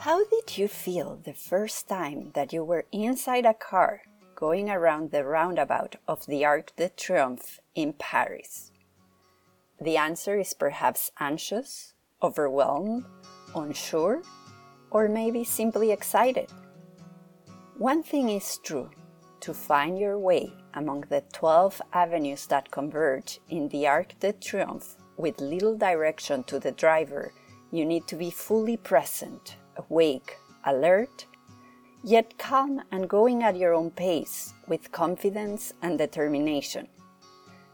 How did you feel the first time that you were inside a car going around the roundabout of the Arc de Triomphe in Paris? The answer is perhaps anxious, overwhelmed, unsure, or maybe simply excited. One thing is true to find your way among the 12 avenues that converge in the Arc de Triomphe with little direction to the driver, you need to be fully present awake, alert, yet calm and going at your own pace with confidence and determination.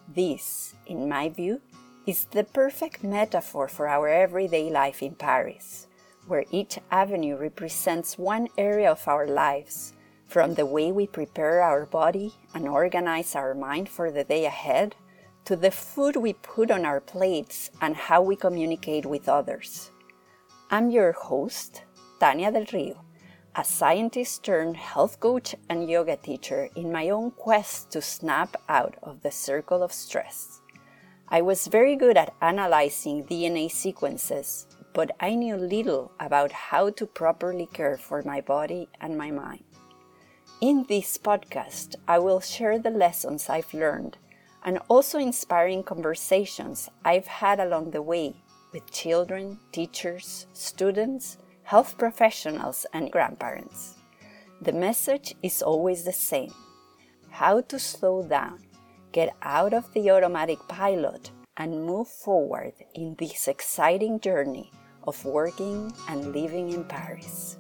This, in my view, is the perfect metaphor for our everyday life in Paris, where each avenue represents one area of our lives, from the way we prepare our body and organize our mind for the day ahead, to the food we put on our plates and how we communicate with others. I'm your host, Tania del Rio, a scientist turned health coach and yoga teacher in my own quest to snap out of the circle of stress. I was very good at analyzing DNA sequences, but I knew little about how to properly care for my body and my mind. In this podcast, I will share the lessons I've learned and also inspiring conversations I've had along the way with children, teachers, students, health professionals, and grandparents. The message is always the same how to slow down, get out of the automatic pilot, and move forward in this exciting journey of working and living in Paris.